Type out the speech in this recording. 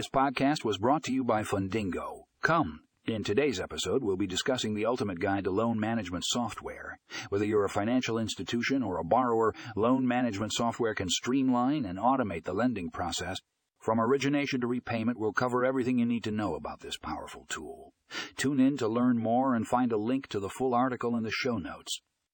This podcast was brought to you by Fundingo. Come. In today's episode, we'll be discussing the ultimate guide to loan management software. Whether you're a financial institution or a borrower, loan management software can streamline and automate the lending process. From origination to repayment, we'll cover everything you need to know about this powerful tool. Tune in to learn more and find a link to the full article in the show notes.